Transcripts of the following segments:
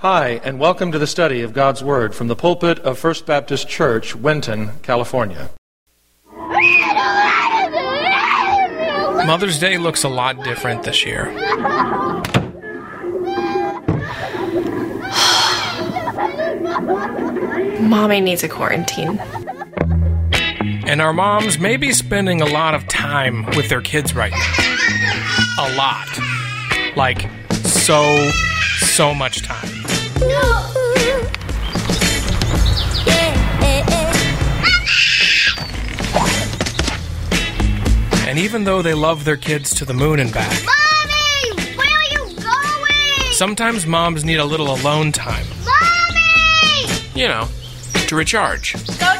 Hi, and welcome to the study of God's Word from the pulpit of First Baptist Church, Winton, California. Mother's Day looks a lot different this year. Mommy needs a quarantine. And our moms may be spending a lot of time with their kids right now. A lot. Like, so, so much time. And even though they love their kids to the moon and back, Mommy! Where are you going? sometimes moms need a little alone time. Mommy! You know, to recharge. Go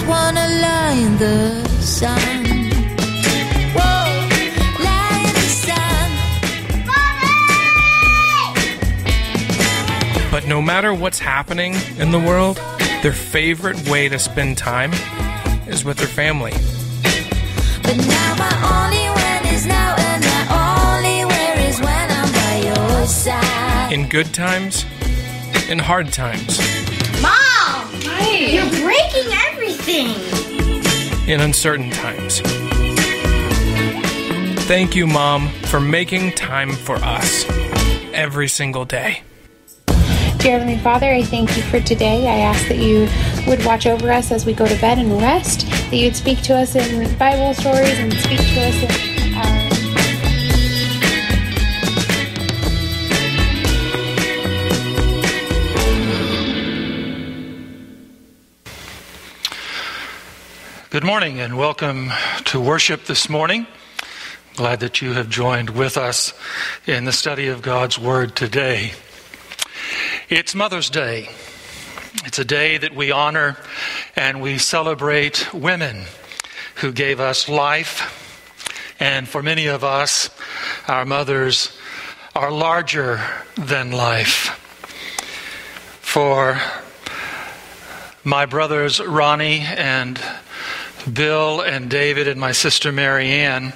just wanna lie in the sun. Whoa, lie in the sun. Mommy! But no matter what's happening in the world, their favorite way to spend time is with their family. But now my only one now, and my only where is when I'm by your side. In good times, in hard times, Mom! You're breaking everything! in uncertain times. Thank you, Mom, for making time for us every single day. Dear Heavenly Father, I thank you for today. I ask that you would watch over us as we go to bed and rest, that you would speak to us in Bible stories and speak to us in Good morning, and welcome to worship this morning. Glad that you have joined with us in the study of God's Word today. It's Mother's Day. It's a day that we honor and we celebrate women who gave us life. And for many of us, our mothers are larger than life. For my brothers Ronnie and Bill and David and my sister Mary Ann,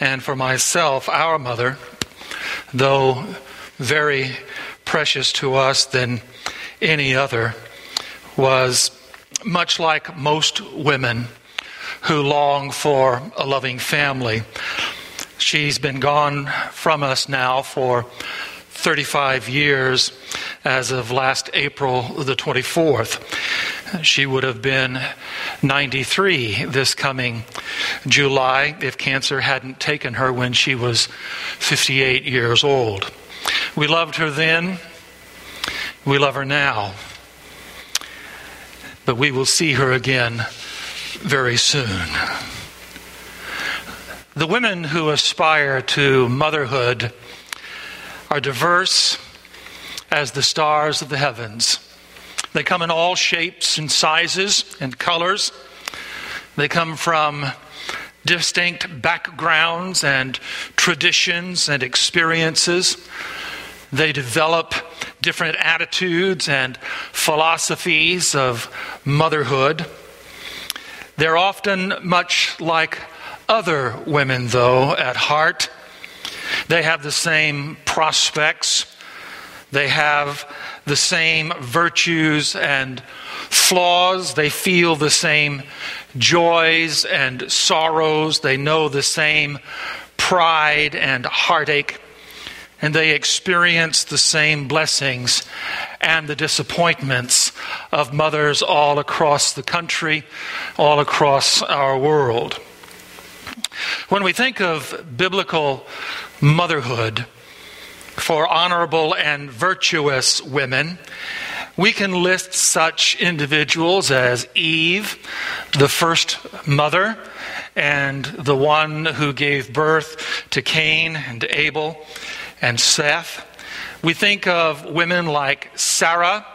and for myself, our mother, though very precious to us than any other, was much like most women who long for a loving family. She's been gone from us now for 35 years as of last April the 24th. She would have been 93 this coming July if cancer hadn't taken her when she was 58 years old. We loved her then, we love her now, but we will see her again very soon. The women who aspire to motherhood are diverse as the stars of the heavens. They come in all shapes and sizes and colors. They come from distinct backgrounds and traditions and experiences. They develop different attitudes and philosophies of motherhood. They're often much like other women, though, at heart. They have the same prospects. They have the same virtues and flaws. They feel the same joys and sorrows. They know the same pride and heartache. And they experience the same blessings and the disappointments of mothers all across the country, all across our world. When we think of biblical motherhood for honorable and virtuous women, we can list such individuals as Eve, the first mother, and the one who gave birth to Cain and Abel and Seth. We think of women like Sarah,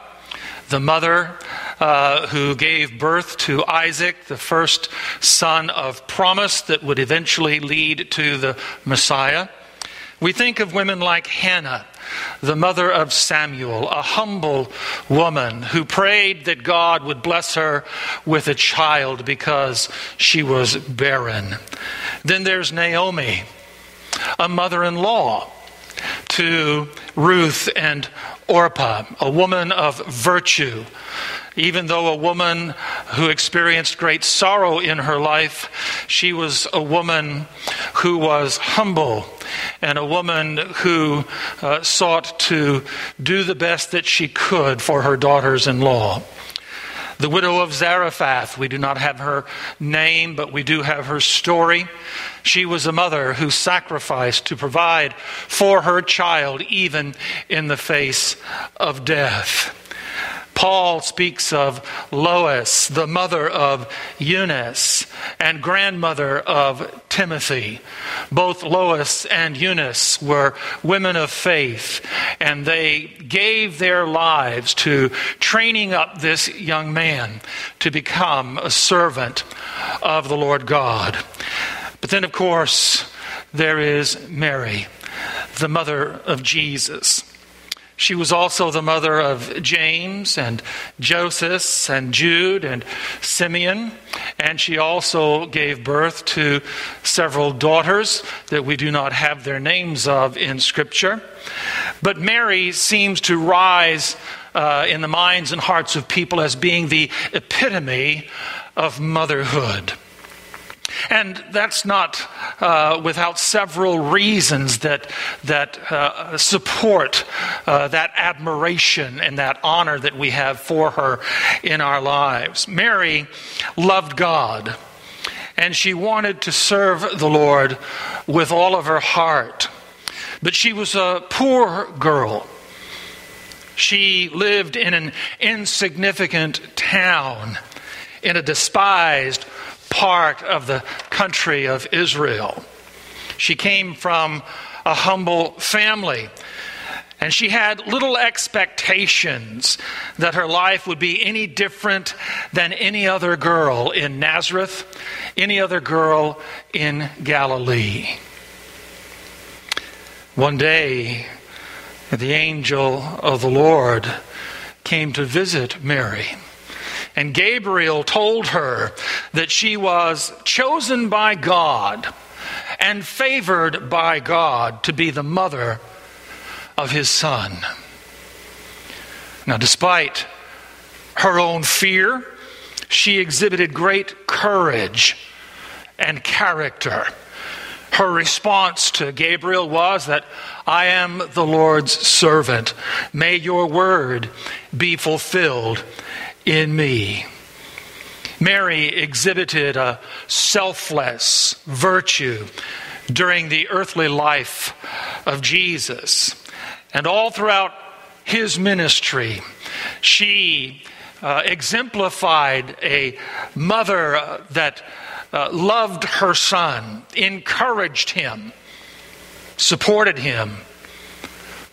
the mother uh, who gave birth to Isaac, the first son of promise that would eventually lead to the Messiah. We think of women like Hannah, the mother of Samuel, a humble woman who prayed that God would bless her with a child because she was barren. Then there's Naomi, a mother in law to Ruth and Orpah, a woman of virtue. Even though a woman who experienced great sorrow in her life, she was a woman who was humble and a woman who uh, sought to do the best that she could for her daughters in law. The widow of Zarephath, we do not have her name, but we do have her story. She was a mother who sacrificed to provide for her child, even in the face of death. Paul speaks of Lois, the mother of Eunice and grandmother of Timothy. Both Lois and Eunice were women of faith, and they gave their lives to training up this young man to become a servant of the Lord God. But then, of course, there is Mary, the mother of Jesus. She was also the mother of James and Joseph and Jude and Simeon. And she also gave birth to several daughters that we do not have their names of in Scripture. But Mary seems to rise uh, in the minds and hearts of people as being the epitome of motherhood. And that's not uh, without several reasons that, that uh, support uh, that admiration and that honor that we have for her in our lives. Mary loved God, and she wanted to serve the Lord with all of her heart. But she was a poor girl. She lived in an insignificant town, in a despised part of the country of Israel. She came from a humble family. And she had little expectations that her life would be any different than any other girl in Nazareth, any other girl in Galilee. One day, the angel of the Lord came to visit Mary. And Gabriel told her that she was chosen by God and favored by God to be the mother of his son. Now, despite her own fear, she exhibited great courage and character. Her response to Gabriel was that I am the Lord's servant. May your word be fulfilled in me. Mary exhibited a selfless virtue during the earthly life of Jesus. And all throughout his ministry, she uh, exemplified a mother uh, that uh, loved her son, encouraged him, supported him,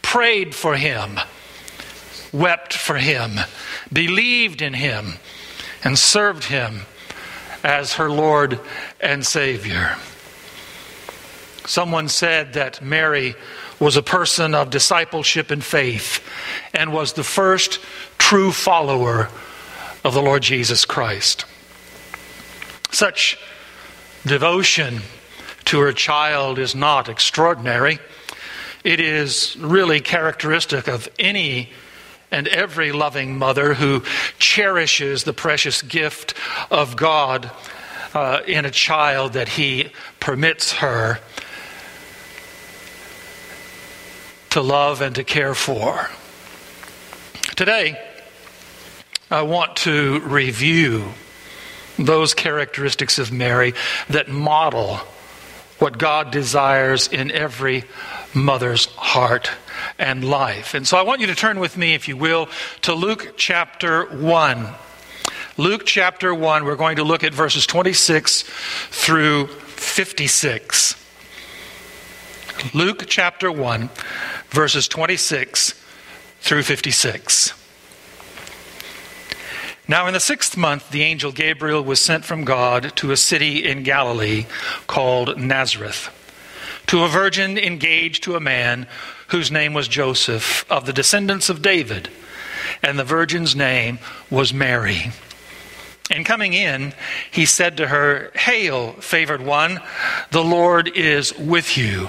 prayed for him, wept for him, believed in him, and served him as her Lord and Savior. Someone said that Mary was a person of discipleship and faith and was the first true follower of the Lord Jesus Christ. Such devotion to her child is not extraordinary. It is really characteristic of any and every loving mother who cherishes the precious gift of God uh, in a child that He permits her to love and to care for. Today, I want to review those characteristics of Mary that model what God desires in every mother's heart and life. And so I want you to turn with me, if you will, to Luke chapter 1. Luke chapter 1, we're going to look at verses 26 through 56. Luke chapter 1, verses 26 through 56. Now, in the sixth month, the angel Gabriel was sent from God to a city in Galilee called Nazareth, to a virgin engaged to a man whose name was Joseph, of the descendants of David, and the virgin's name was Mary. And coming in, he said to her, Hail, favored one, the Lord is with you.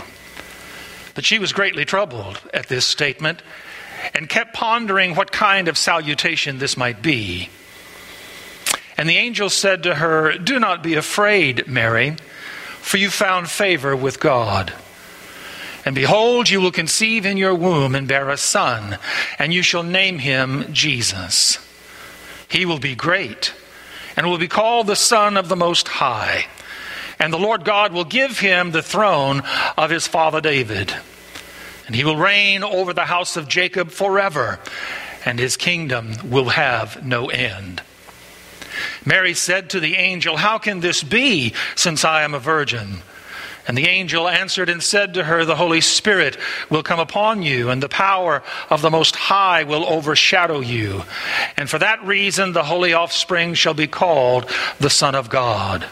But she was greatly troubled at this statement and kept pondering what kind of salutation this might be. And the angel said to her, Do not be afraid, Mary, for you found favor with God. And behold, you will conceive in your womb and bear a son, and you shall name him Jesus. He will be great, and will be called the Son of the Most High. And the Lord God will give him the throne of his father David. And he will reign over the house of Jacob forever, and his kingdom will have no end. Mary said to the angel, How can this be, since I am a virgin? And the angel answered and said to her, The Holy Spirit will come upon you, and the power of the Most High will overshadow you. And for that reason, the holy offspring shall be called the Son of God.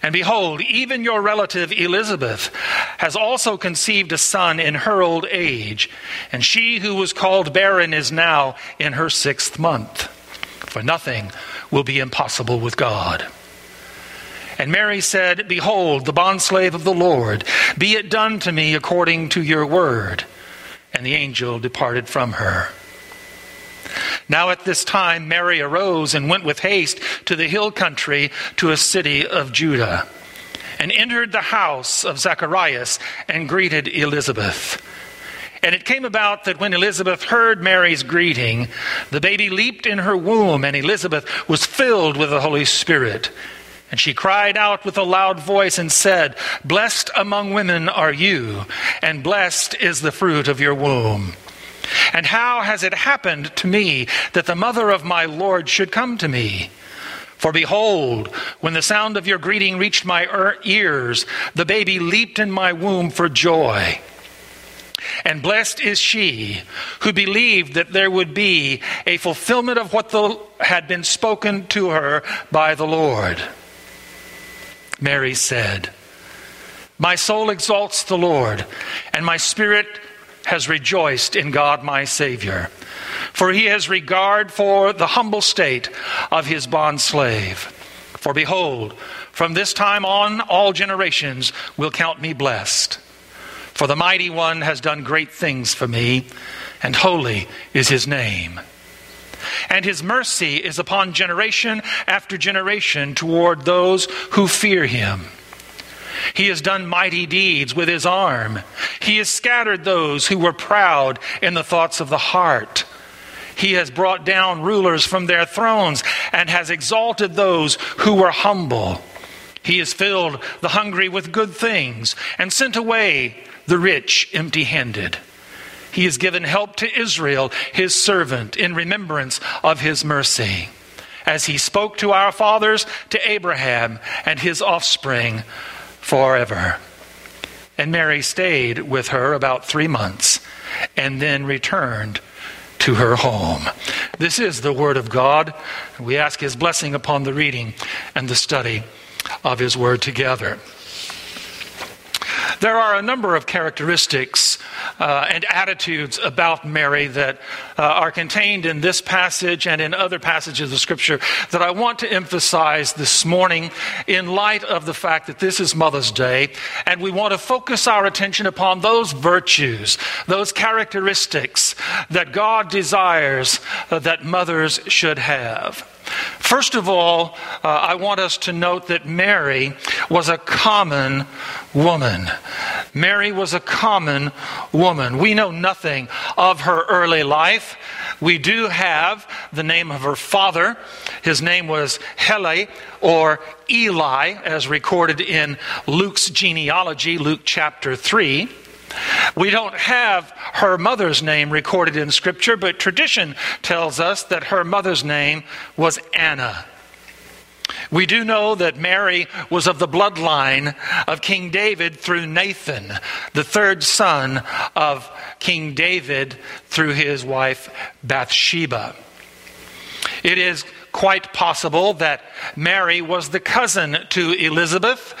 And behold, even your relative Elizabeth has also conceived a son in her old age, and she who was called barren is now in her sixth month. For nothing will be impossible with God. And Mary said, Behold, the bondslave of the Lord, be it done to me according to your word. And the angel departed from her. Now at this time, Mary arose and went with haste to the hill country to a city of Judah, and entered the house of Zacharias and greeted Elizabeth. And it came about that when Elizabeth heard Mary's greeting, the baby leaped in her womb, and Elizabeth was filled with the Holy Spirit. And she cried out with a loud voice and said, Blessed among women are you, and blessed is the fruit of your womb. And how has it happened to me that the mother of my Lord should come to me? For behold, when the sound of your greeting reached my ears, the baby leaped in my womb for joy. And blessed is she who believed that there would be a fulfillment of what the, had been spoken to her by the Lord. Mary said, My soul exalts the Lord, and my spirit has rejoiced in God my Savior, for he has regard for the humble state of his bondslave. For behold, from this time on, all generations will count me blessed. For the mighty one has done great things for me, and holy is his name. And his mercy is upon generation after generation toward those who fear him. He has done mighty deeds with his arm. He has scattered those who were proud in the thoughts of the heart. He has brought down rulers from their thrones and has exalted those who were humble. He has filled the hungry with good things and sent away the rich empty handed. He has given help to Israel, his servant, in remembrance of his mercy, as he spoke to our fathers, to Abraham and his offspring forever. And Mary stayed with her about three months and then returned to her home. This is the Word of God. We ask His blessing upon the reading and the study of His Word together. There are a number of characteristics uh, and attitudes about Mary that uh, are contained in this passage and in other passages of Scripture that I want to emphasize this morning in light of the fact that this is Mother's Day and we want to focus our attention upon those virtues, those characteristics that God desires uh, that mothers should have. First of all, uh, I want us to note that Mary was a common woman. Mary was a common woman. We know nothing of her early life. We do have the name of her father. His name was Heli or Eli, as recorded in Luke's genealogy, Luke chapter 3. We don't have her mother's name recorded in Scripture, but tradition tells us that her mother's name was Anna. We do know that Mary was of the bloodline of King David through Nathan, the third son of King David through his wife Bathsheba. It is quite possible that Mary was the cousin to Elizabeth,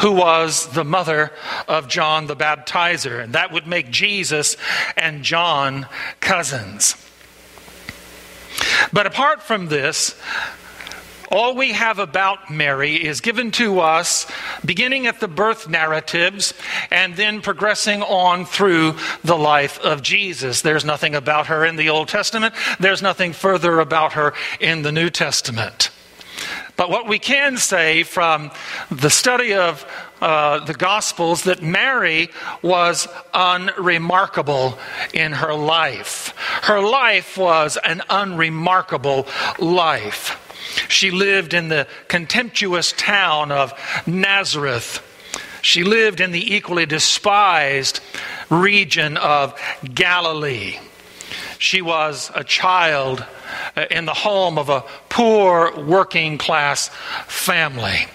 who was the mother of John the Baptizer, and that would make Jesus and John cousins. But apart from this, all we have about Mary is given to us beginning at the birth narratives and then progressing on through the life of Jesus. There's nothing about her in the Old Testament, there's nothing further about her in the New Testament. But what we can say from the study of uh, the Gospels that Mary was unremarkable in her life. Her life was an unremarkable life. She lived in the contemptuous town of Nazareth. She lived in the equally despised region of Galilee. She was a child uh, in the home of a poor working class family.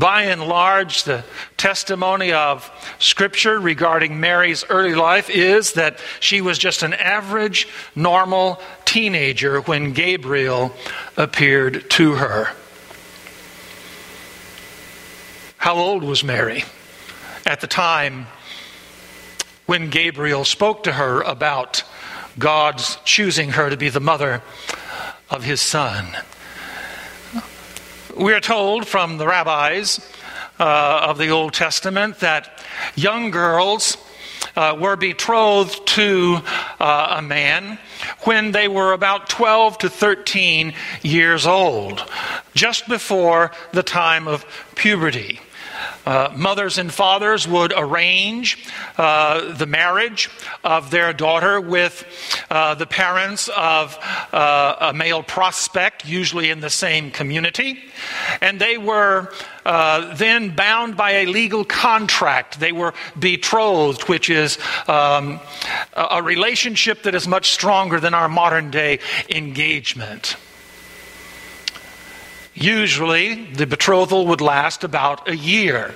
By and large, the testimony of Scripture regarding Mary's early life is that she was just an average, normal teenager when Gabriel appeared to her. How old was Mary at the time when Gabriel spoke to her about God's choosing her to be the mother of his son? We are told from the rabbis uh, of the Old Testament that young girls uh, were betrothed to uh, a man when they were about 12 to 13 years old, just before the time of puberty. Uh, mothers and fathers would arrange uh, the marriage of their daughter with uh, the parents of uh, a male prospect, usually in the same community. And they were uh, then bound by a legal contract. They were betrothed, which is um, a relationship that is much stronger than our modern day engagement. Usually, the betrothal would last about a year.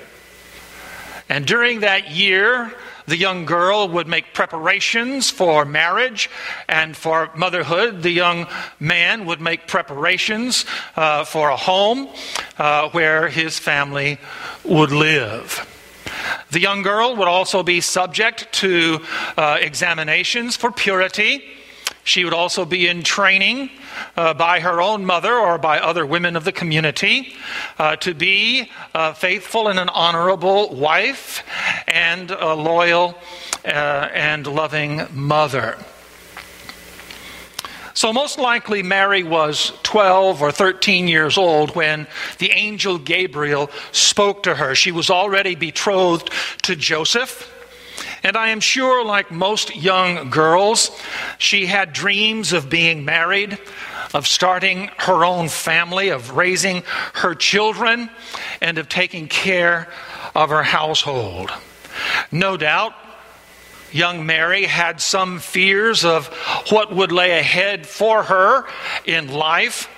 And during that year, the young girl would make preparations for marriage and for motherhood. The young man would make preparations uh, for a home uh, where his family would live. The young girl would also be subject to uh, examinations for purity. She would also be in training uh, by her own mother or by other women of the community uh, to be uh, faithful and an honorable wife and a loyal uh, and loving mother. So, most likely, Mary was 12 or 13 years old when the angel Gabriel spoke to her. She was already betrothed to Joseph. And I am sure, like most young girls, she had dreams of being married, of starting her own family, of raising her children, and of taking care of her household. No doubt, young Mary had some fears of what would lay ahead for her in life.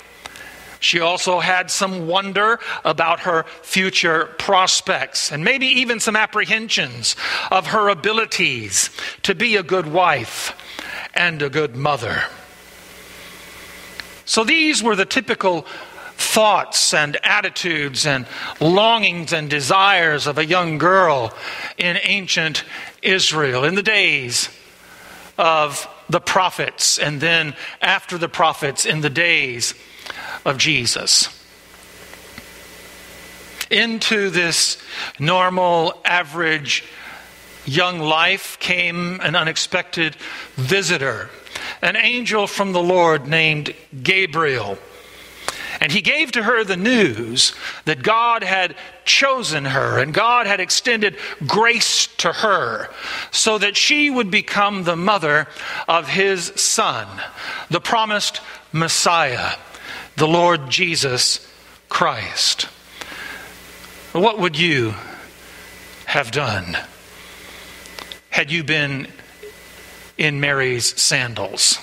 She also had some wonder about her future prospects and maybe even some apprehensions of her abilities to be a good wife and a good mother. So these were the typical thoughts and attitudes and longings and desires of a young girl in ancient Israel in the days of the prophets and then after the prophets in the days of Jesus. Into this normal, average young life came an unexpected visitor an angel from the Lord named Gabriel. And he gave to her the news that God had chosen her and God had extended grace to her so that she would become the mother of his son, the promised Messiah, the Lord Jesus Christ. What would you have done had you been in Mary's sandals?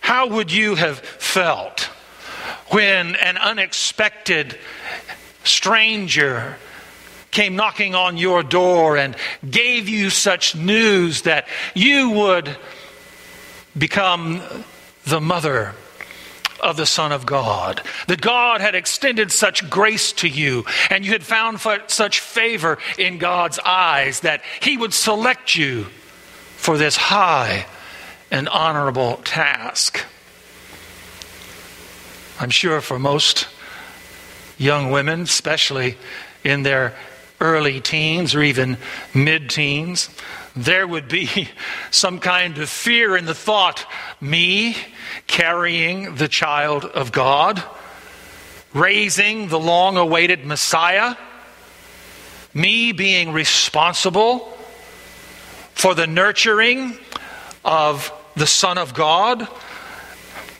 How would you have felt when an unexpected stranger came knocking on your door and gave you such news that you would become the mother of the Son of God. That God had extended such grace to you, and you had found such favor in God's eyes that He would select you for this high and honorable task. I'm sure for most young women, especially in their early teens or even mid teens, there would be some kind of fear in the thought me carrying the child of God, raising the long awaited Messiah, me being responsible for the nurturing of the Son of God.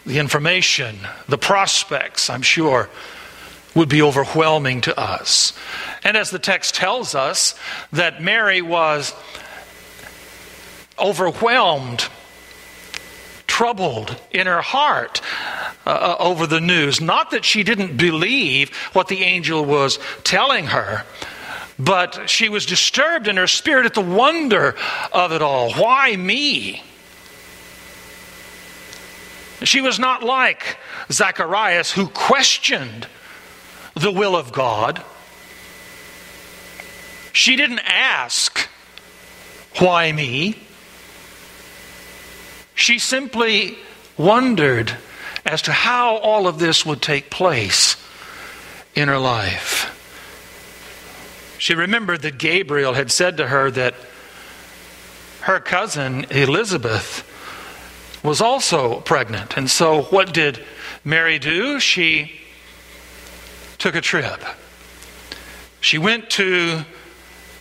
The information, the prospects, I'm sure, would be overwhelming to us. And as the text tells us, that Mary was overwhelmed, troubled in her heart uh, uh, over the news. Not that she didn't believe what the angel was telling her, but she was disturbed in her spirit at the wonder of it all. Why me? She was not like Zacharias, who questioned the will of God. She didn't ask, Why me? She simply wondered as to how all of this would take place in her life. She remembered that Gabriel had said to her that her cousin Elizabeth was also pregnant. And so, what did Mary do? She took a trip. She went to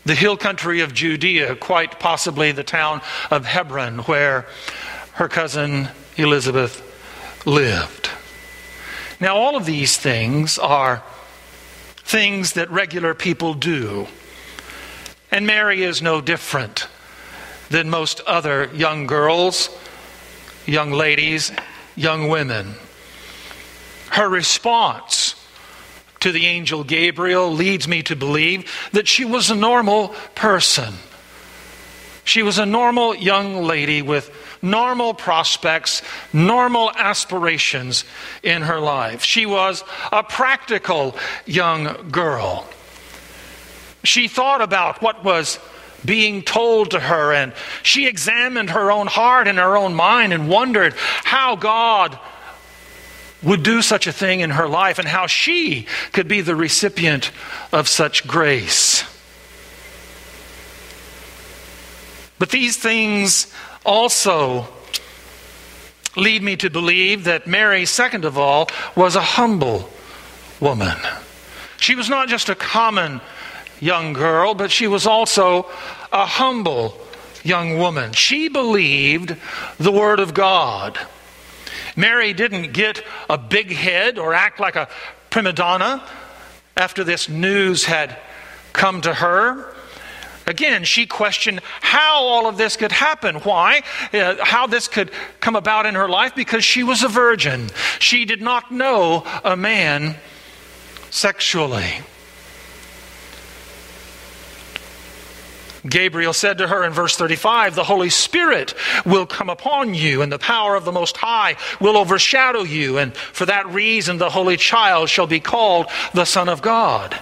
the hill country of Judea, quite possibly the town of Hebron, where her cousin Elizabeth lived. Now, all of these things are things that regular people do. And Mary is no different than most other young girls, young ladies, young women. Her response to the angel Gabriel leads me to believe that she was a normal person. She was a normal young lady with normal prospects, normal aspirations in her life. She was a practical young girl. She thought about what was being told to her, and she examined her own heart and her own mind and wondered how God would do such a thing in her life and how she could be the recipient of such grace. But these things also lead me to believe that Mary, second of all, was a humble woman. She was not just a common young girl, but she was also a humble young woman. She believed the Word of God. Mary didn't get a big head or act like a prima donna after this news had come to her. Again, she questioned how all of this could happen. Why? Uh, how this could come about in her life? Because she was a virgin. She did not know a man sexually. Gabriel said to her in verse 35, The Holy Spirit will come upon you, and the power of the Most High will overshadow you, and for that reason the Holy Child shall be called the Son of God.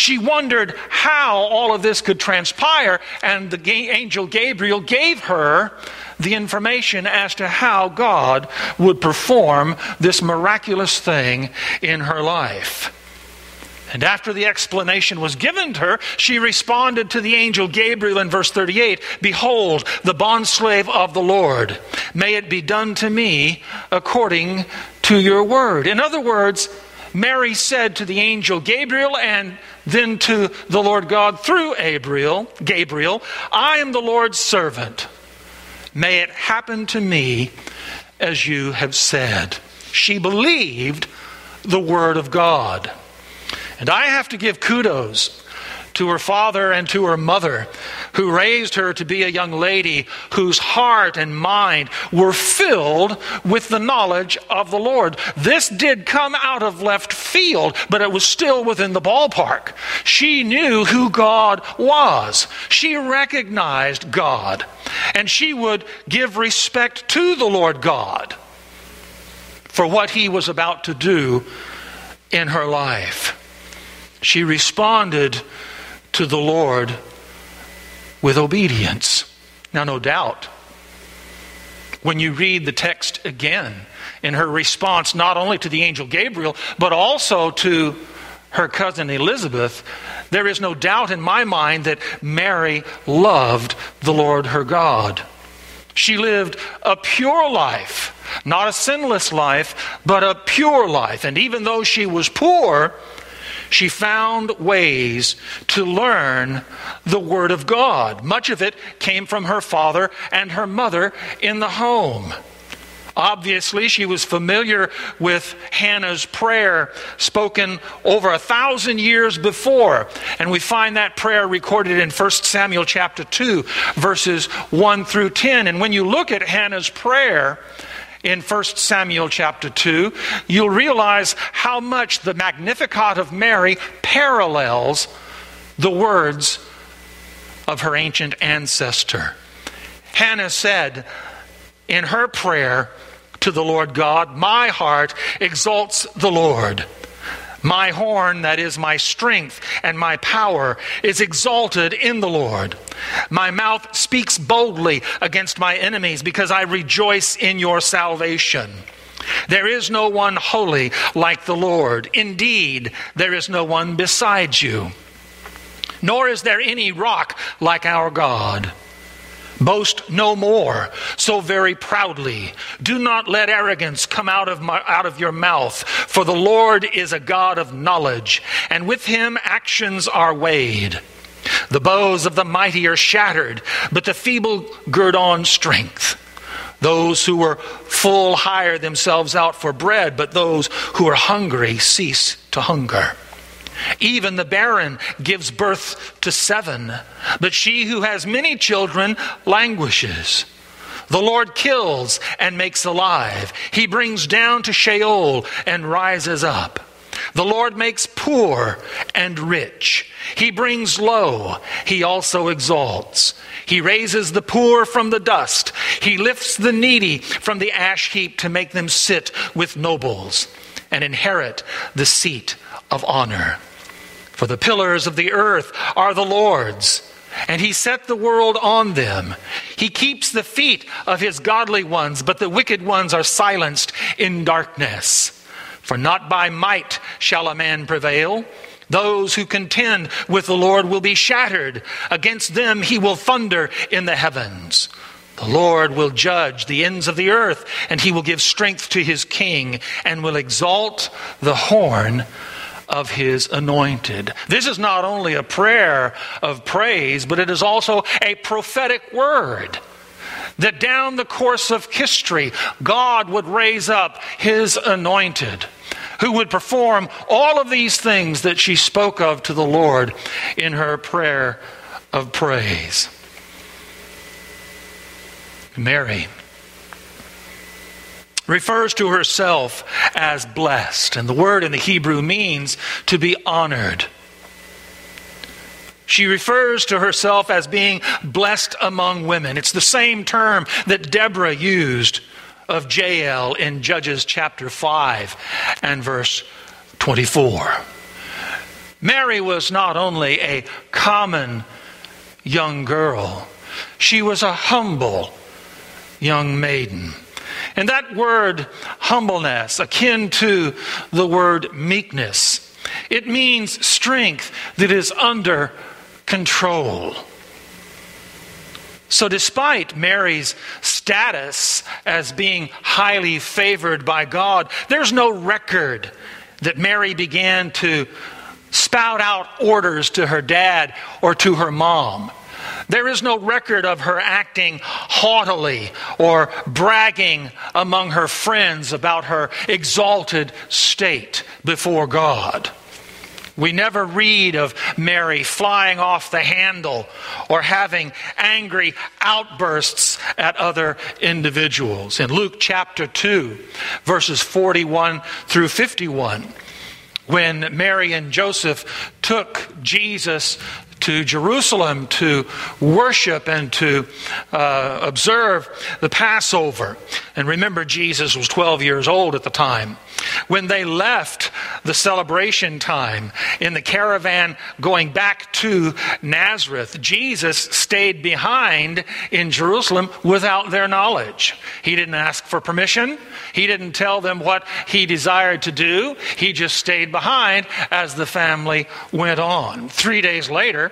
She wondered how all of this could transpire, and the angel Gabriel gave her the information as to how God would perform this miraculous thing in her life. And after the explanation was given to her, she responded to the angel Gabriel in verse 38 Behold, the bondslave of the Lord, may it be done to me according to your word. In other words, Mary said to the angel Gabriel and then to the Lord God through Gabriel, Gabriel, I am the Lord's servant. May it happen to me as you have said. She believed the word of God. And I have to give kudos to her father and to her mother, who raised her to be a young lady whose heart and mind were filled with the knowledge of the Lord. This did come out of left field, but it was still within the ballpark. She knew who God was, she recognized God, and she would give respect to the Lord God. for what he was about to do in her life. She responded to the Lord with obedience. Now, no doubt, when you read the text again, in her response not only to the angel Gabriel, but also to her cousin Elizabeth, there is no doubt in my mind that Mary loved the Lord her God. She lived a pure life, not a sinless life, but a pure life. And even though she was poor, she found ways to learn the Word of God. Much of it came from her father and her mother in the home. Obviously, she was familiar with Hannah's prayer spoken over a thousand years before. And we find that prayer recorded in 1 Samuel chapter 2, verses 1 through 10. And when you look at Hannah's prayer, in 1 Samuel chapter 2, you'll realize how much the Magnificat of Mary parallels the words of her ancient ancestor. Hannah said in her prayer, to the Lord God. My heart exalts the Lord. My horn, that is my strength and my power, is exalted in the Lord. My mouth speaks boldly against my enemies because I rejoice in your salvation. There is no one holy like the Lord. Indeed, there is no one beside you. Nor is there any rock like our God. Boast no more so very proudly. Do not let arrogance come out of, my, out of your mouth, for the Lord is a God of knowledge, and with him actions are weighed. The bows of the mighty are shattered, but the feeble gird on strength. Those who are full hire themselves out for bread, but those who are hungry cease to hunger. Even the barren gives birth to seven, but she who has many children languishes. The Lord kills and makes alive. He brings down to Sheol and rises up. The Lord makes poor and rich. He brings low. He also exalts. He raises the poor from the dust. He lifts the needy from the ash heap to make them sit with nobles and inherit the seat of honor. For the pillars of the earth are the Lord's, and he set the world on them. He keeps the feet of his godly ones, but the wicked ones are silenced in darkness. For not by might shall a man prevail. Those who contend with the Lord will be shattered. Against them he will thunder in the heavens. The Lord will judge the ends of the earth, and he will give strength to his king, and will exalt the horn of his anointed. This is not only a prayer of praise, but it is also a prophetic word. That down the course of history, God would raise up his anointed, who would perform all of these things that she spoke of to the Lord in her prayer of praise. Mary refers to herself as blessed, and the word in the Hebrew means to be honored. She refers to herself as being blessed among women. It's the same term that Deborah used of Jael in Judges chapter 5 and verse 24. Mary was not only a common young girl, she was a humble young maiden. And that word humbleness, akin to the word meekness, it means strength that is under control. So, despite Mary's status as being highly favored by God, there's no record that Mary began to spout out orders to her dad or to her mom. There is no record of her acting haughtily or bragging among her friends about her exalted state before God. We never read of Mary flying off the handle or having angry outbursts at other individuals. In Luke chapter 2, verses 41 through 51, when Mary and Joseph took Jesus to Jerusalem to worship and to uh, observe the Passover. And remember, Jesus was 12 years old at the time. When they left the celebration time in the caravan going back to Nazareth, Jesus stayed behind in Jerusalem without their knowledge. He didn't ask for permission, he didn't tell them what he desired to do. He just stayed behind as the family went on. Three days later,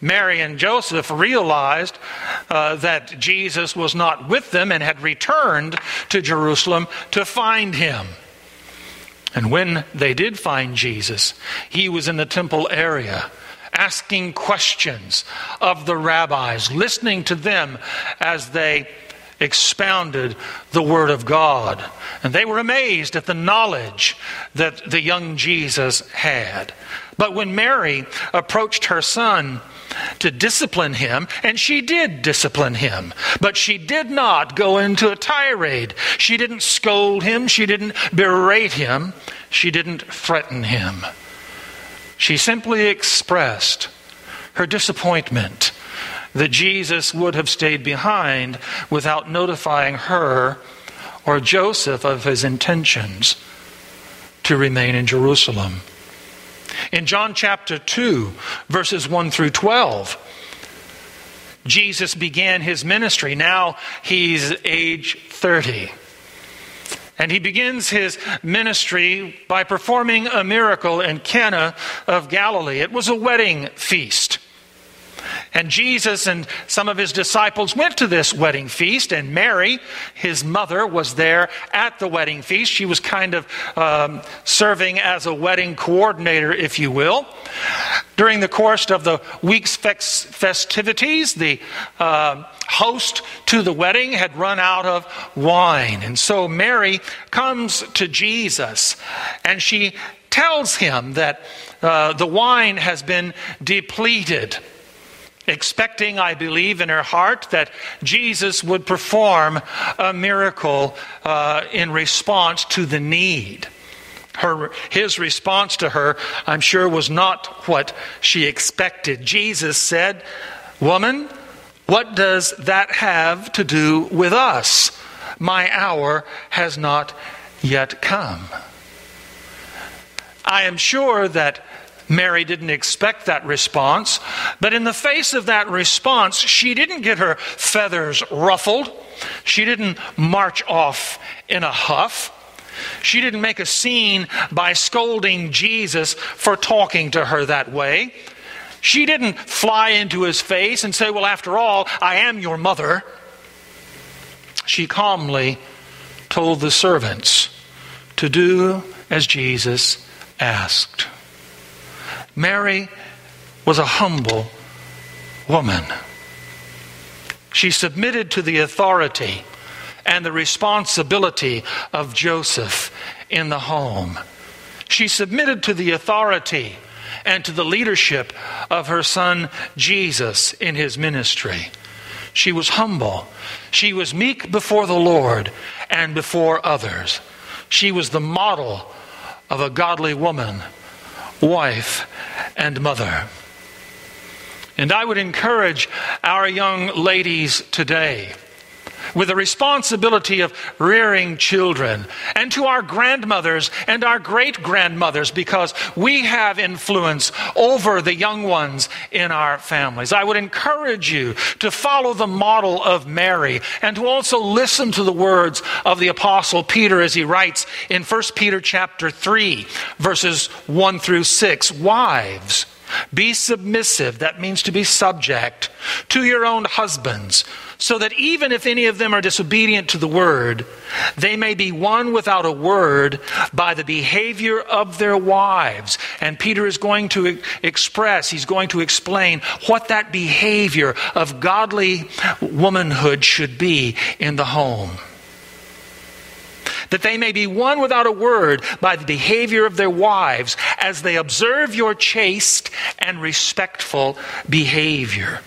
Mary and Joseph realized uh, that Jesus was not with them and had returned to Jerusalem to find him. And when they did find Jesus, he was in the temple area asking questions of the rabbis, listening to them as they expounded the Word of God. And they were amazed at the knowledge that the young Jesus had. But when Mary approached her son, to discipline him, and she did discipline him. But she did not go into a tirade. She didn't scold him. She didn't berate him. She didn't threaten him. She simply expressed her disappointment that Jesus would have stayed behind without notifying her or Joseph of his intentions to remain in Jerusalem. In John chapter 2, verses 1 through 12, Jesus began his ministry. Now he's age 30. And he begins his ministry by performing a miracle in Cana of Galilee. It was a wedding feast. And Jesus and some of his disciples went to this wedding feast, and Mary, his mother, was there at the wedding feast. She was kind of um, serving as a wedding coordinator, if you will. During the course of the week's festivities, the uh, host to the wedding had run out of wine. And so Mary comes to Jesus and she tells him that uh, the wine has been depleted expecting, I believe, in her heart that Jesus would perform a miracle uh, in response to the need. Her, his response to her, I'm sure, was not what she expected. Jesus said, Woman, what does that have to do with us? My hour has not yet come. I am sure that Mary didn't expect that response, but in the face of that response, she didn't get her feathers ruffled. She didn't march off in a huff. She didn't make a scene by scolding Jesus for talking to her that way. She didn't fly into his face and say, Well, after all, I am your mother. She calmly told the servants to do as Jesus asked. Mary was a humble woman. She submitted to the authority and the responsibility of Joseph in the home. She submitted to the authority and to the leadership of her son Jesus in his ministry. She was humble. She was meek before the Lord and before others. She was the model of a godly woman wife, and mother. And I would encourage our young ladies today with the responsibility of rearing children, and to our grandmothers and our great grandmothers, because we have influence over the young ones in our families. I would encourage you to follow the model of Mary and to also listen to the words of the apostle Peter as he writes in 1 Peter chapter 3 verses 1 through 6 wives be submissive that means to be subject to your own husbands so that even if any of them are disobedient to the word, they may be won without a word by the behavior of their wives. And Peter is going to express, he's going to explain what that behavior of godly womanhood should be in the home that they may be won without a word by the behavior of their wives as they observe your chaste and respectful behavior.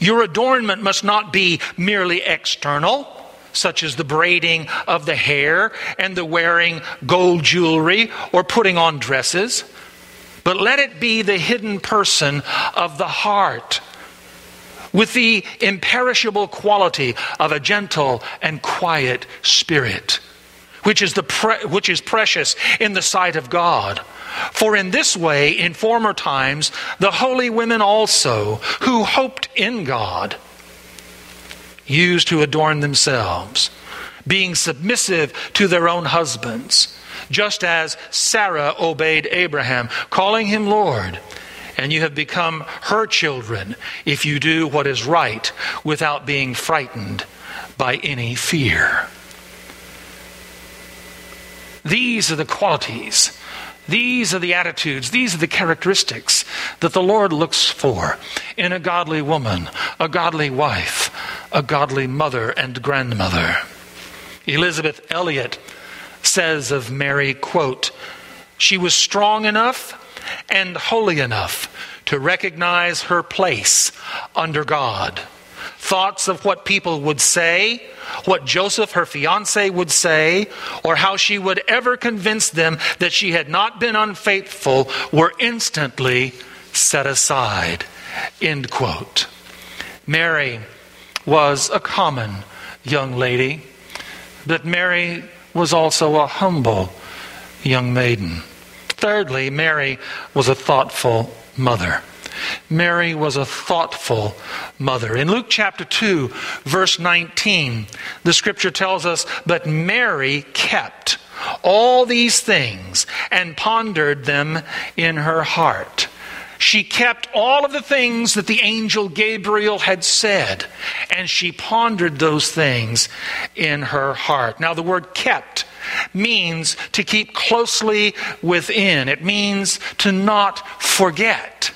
Your adornment must not be merely external, such as the braiding of the hair and the wearing gold jewelry or putting on dresses. but let it be the hidden person of the heart with the imperishable quality of a gentle and quiet spirit, which is, the pre- which is precious in the sight of God. For in this way, in former times, the holy women also, who hoped in God, used to adorn themselves, being submissive to their own husbands, just as Sarah obeyed Abraham, calling him Lord. And you have become her children if you do what is right without being frightened by any fear. These are the qualities. These are the attitudes, these are the characteristics that the Lord looks for in a godly woman, a godly wife, a godly mother and grandmother. Elisabeth Elliot says of Mary, quote, she was strong enough and holy enough to recognize her place under God thoughts of what people would say, what Joseph, her fiance, would say, or how she would ever convince them that she had not been unfaithful were instantly set aside. End quote. Mary was a common young lady, but Mary was also a humble young maiden. Thirdly, Mary was a thoughtful mother. Mary was a thoughtful mother. In Luke chapter 2, verse 19, the scripture tells us, But Mary kept all these things and pondered them in her heart. She kept all of the things that the angel Gabriel had said, and she pondered those things in her heart. Now, the word kept means to keep closely within, it means to not forget.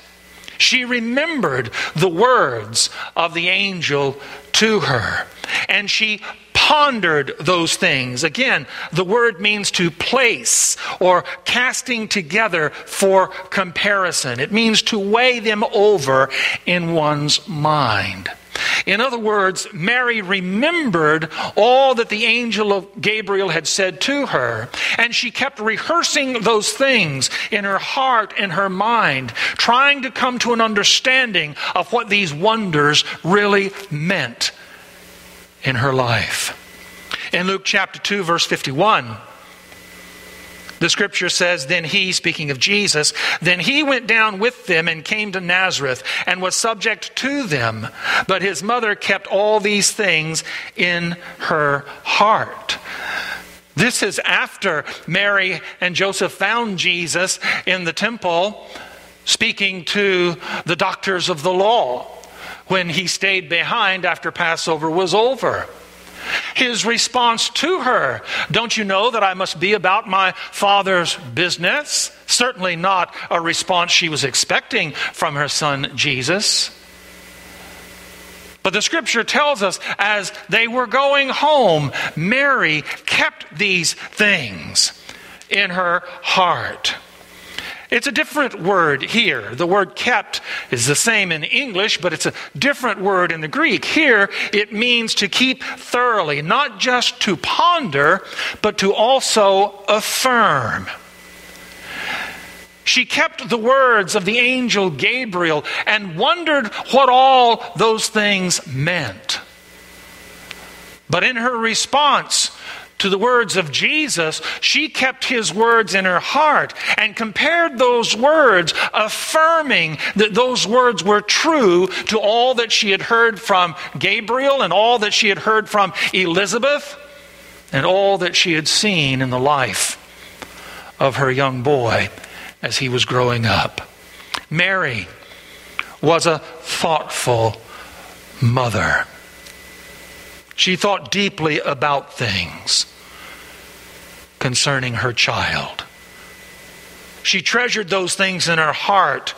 She remembered the words of the angel to her, and she pondered those things. Again, the word means to place or casting together for comparison. It means to weigh them over in one's mind. In other words, Mary remembered all that the angel of Gabriel had said to her, and she kept rehearsing those things in her heart and her mind, trying to come to an understanding of what these wonders really meant in her life. In Luke chapter 2, verse 51, the scripture says, Then he, speaking of Jesus, then he went down with them and came to Nazareth and was subject to them. But his mother kept all these things in her heart. This is after Mary and Joseph found Jesus in the temple speaking to the doctors of the law when he stayed behind after Passover was over. His response to her, Don't you know that I must be about my father's business? Certainly not a response she was expecting from her son Jesus. But the scripture tells us as they were going home, Mary kept these things in her heart. It's a different word here. The word kept is the same in English, but it's a different word in the Greek. Here, it means to keep thoroughly, not just to ponder, but to also affirm. She kept the words of the angel Gabriel and wondered what all those things meant. But in her response, to the words of Jesus, she kept his words in her heart and compared those words, affirming that those words were true to all that she had heard from Gabriel and all that she had heard from Elizabeth and all that she had seen in the life of her young boy as he was growing up. Mary was a thoughtful mother. She thought deeply about things concerning her child. She treasured those things in her heart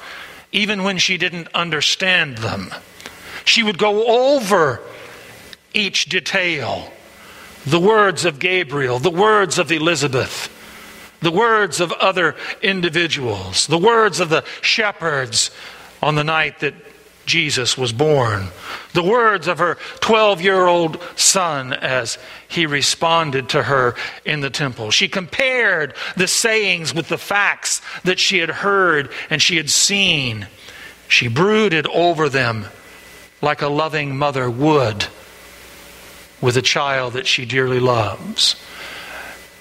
even when she didn't understand them. She would go over each detail the words of Gabriel, the words of Elizabeth, the words of other individuals, the words of the shepherds on the night that Jesus was born. The words of her 12 year old son as he responded to her in the temple. She compared the sayings with the facts that she had heard and she had seen. She brooded over them like a loving mother would with a child that she dearly loves.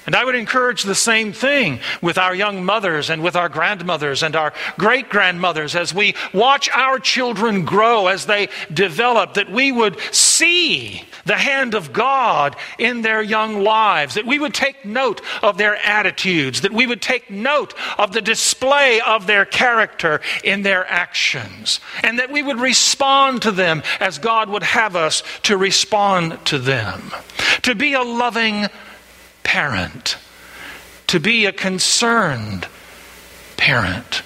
And I would encourage the same thing with our young mothers and with our grandmothers and our great grandmothers as we watch our children grow, as they develop, that we would see the hand of God in their young lives, that we would take note of their attitudes, that we would take note of the display of their character in their actions, and that we would respond to them as God would have us to respond to them. To be a loving parent, to be a concerned parent,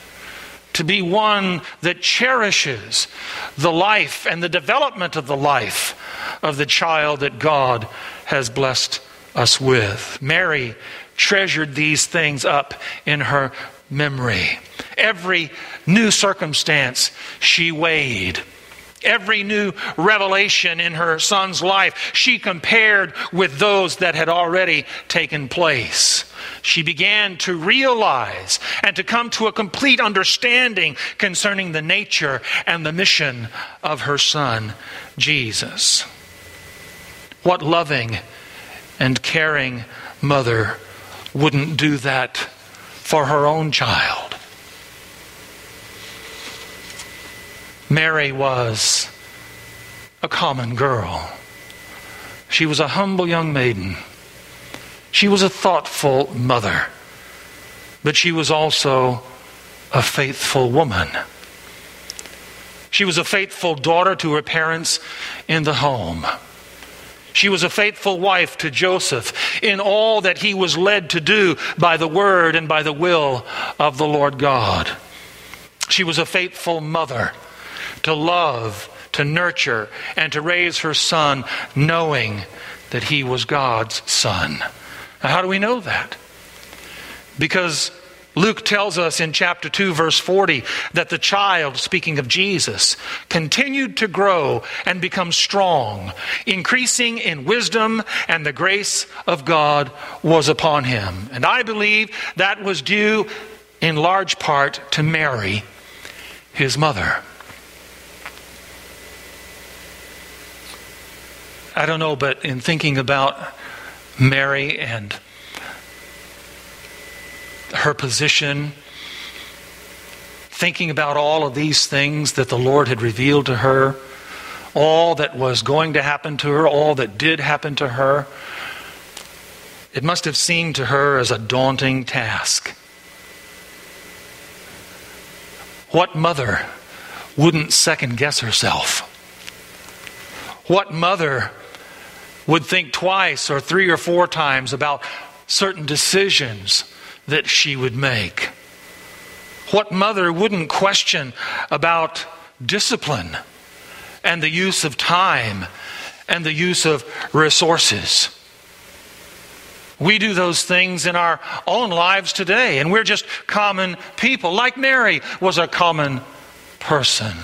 to be one that cherishes the life and the development of the life of the child that God has blessed us with. Mary treasured these things up in her memory. Every new circumstance she weighed every new revelation in her son's life, she compared with those that had already taken place. She began to realize and to come to a complete understanding concerning the nature and the mission of her son, Jesus. What loving and caring mother wouldn't do that for her own child? Mary was a common girl. She was a humble young maiden. She was a thoughtful mother. But she was also a faithful woman. She was a faithful daughter to her parents in the home. She was a faithful wife to Joseph in all that he was led to do by the word and by the will of the Lord God. She was a faithful mother to love, to nurture, and to raise her son knowing that he was God's son. Now, how do we know that? Because Luke tells us in chapter 2, verse 40, that the child, speaking of Jesus, continued to grow and become strong, increasing in wisdom, and the grace of God was upon him. And I believe that was due in large part to Mary, his mother. I don't know, but in thinking about Mary and her position, thinking about all of these things that the Lord had revealed to her, all that was going to happen to her, all that did happen to her, it must have seemed to her as a daunting task. What mother wouldn't second guess herself? What mother would think twice or three or four times about certain decisions that she would make? What mother wouldn't question about discipline and the use of time and the use of resources? We do those things in our own lives today, and we're just common people. Like Mary was a common person.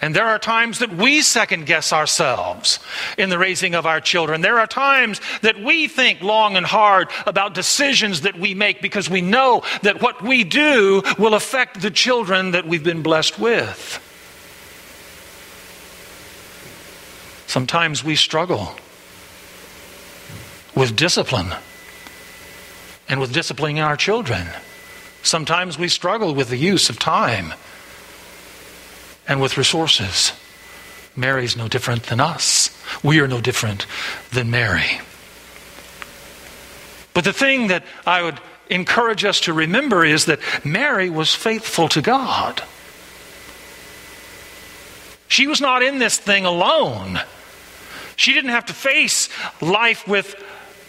And there are times that we second guess ourselves in the raising of our children. There are times that we think long and hard about decisions that we make because we know that what we do will affect the children that we've been blessed with. Sometimes we struggle with discipline and with disciplining our children. Sometimes we struggle with the use of time and with resources. Mary's no different than us. We are no different than Mary. But the thing that I would encourage us to remember is that Mary was faithful to God. She was not in this thing alone. She didn't have to face life with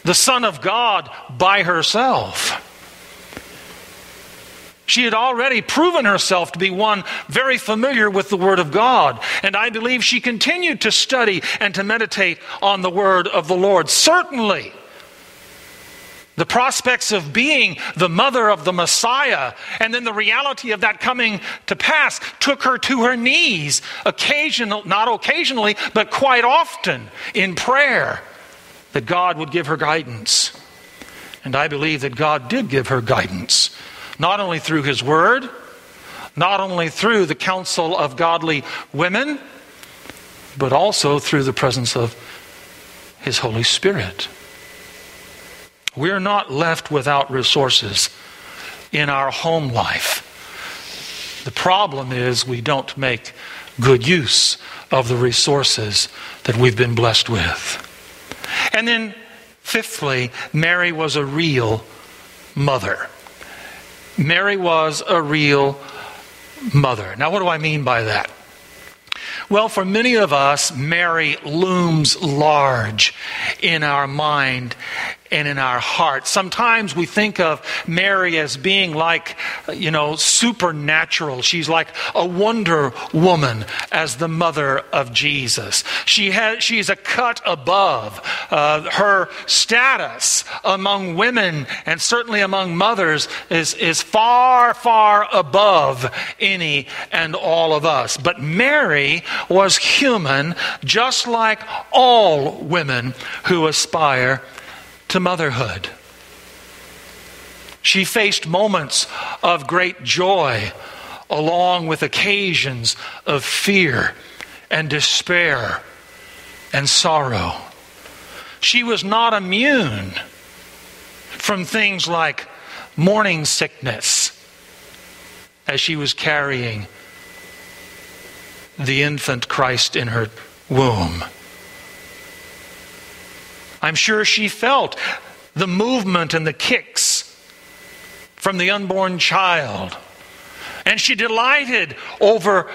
the Son of God by herself. She had already proven herself to be one very familiar with the Word of God. And I believe she continued to study and to meditate on the Word of the Lord. Certainly, the prospects of being the mother of the Messiah, and then the reality of that coming to pass took her to her knees, occasional, not occasionally, but quite often in prayer, that God would give her guidance. And I believe that God did give her guidance, not only through His Word, not only through the counsel of godly women, but also through the presence of His Holy Spirit. We're not left without resources in our home life. The problem is we don't make good use of the resources that we've been blessed with. And then, fifthly, Mary was a real mother. Mary was a real mother. Now, what do I mean by that? Well, for many of us, Mary looms large in our mind and in our heart. Sometimes we think of Mary as being like, you know, supernatural. She's like a wonder woman as the mother of Jesus. She has, she's a cut above. Uh, her status among women and certainly among mothers is, is far, far above any and all of us. But Mary was human, just like all women who aspire to motherhood. She faced moments of great joy along with occasions of fear and despair and sorrow. She was not immune from things like morning sickness as she was carrying the infant Christ in her womb. I'm sure she felt the movement and the kicks from the unborn child. And she delighted over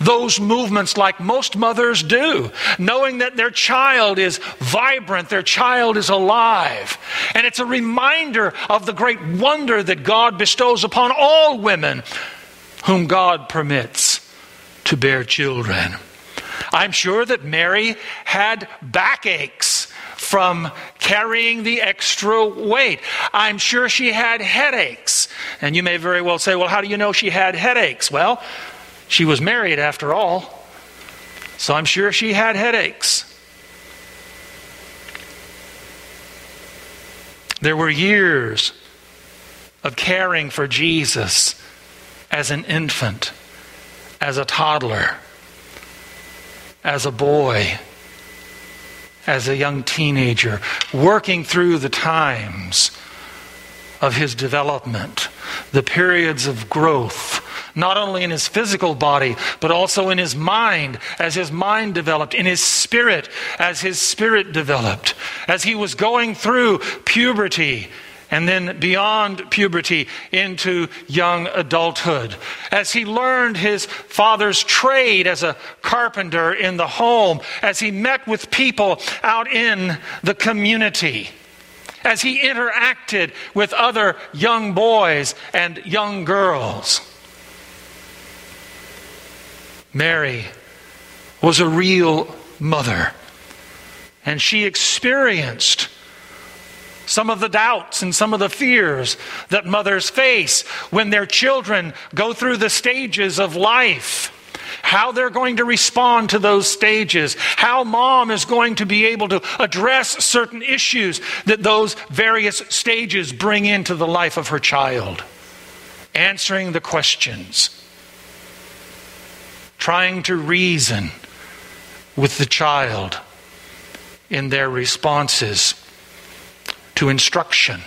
those movements like most mothers do, knowing that their child is vibrant, their child is alive. And it's a reminder of the great wonder that God bestows upon all women whom God permits to bear children. I'm sure that Mary had backaches from carrying the extra weight. I'm sure she had headaches. And you may very well say, well, how do you know she had headaches? Well, she was married after all. So I'm sure she had headaches. There were years of caring for Jesus as an infant, as a toddler, as a boy as a young teenager, working through the times of his development, the periods of growth, not only in his physical body, but also in his mind, as his mind developed, in his spirit, as his spirit developed, as he was going through puberty and then beyond puberty into young adulthood. As he learned his father's trade as a carpenter in the home, as he met with people out in the community, as he interacted with other young boys and young girls. Mary was a real mother, and she experienced some of the doubts and some of the fears that mothers face when their children go through the stages of life. How they're going to respond to those stages, how mom is going to be able to address certain issues that those various stages bring into the life of her child. Answering the questions, trying to reason with the child in their responses to instruction.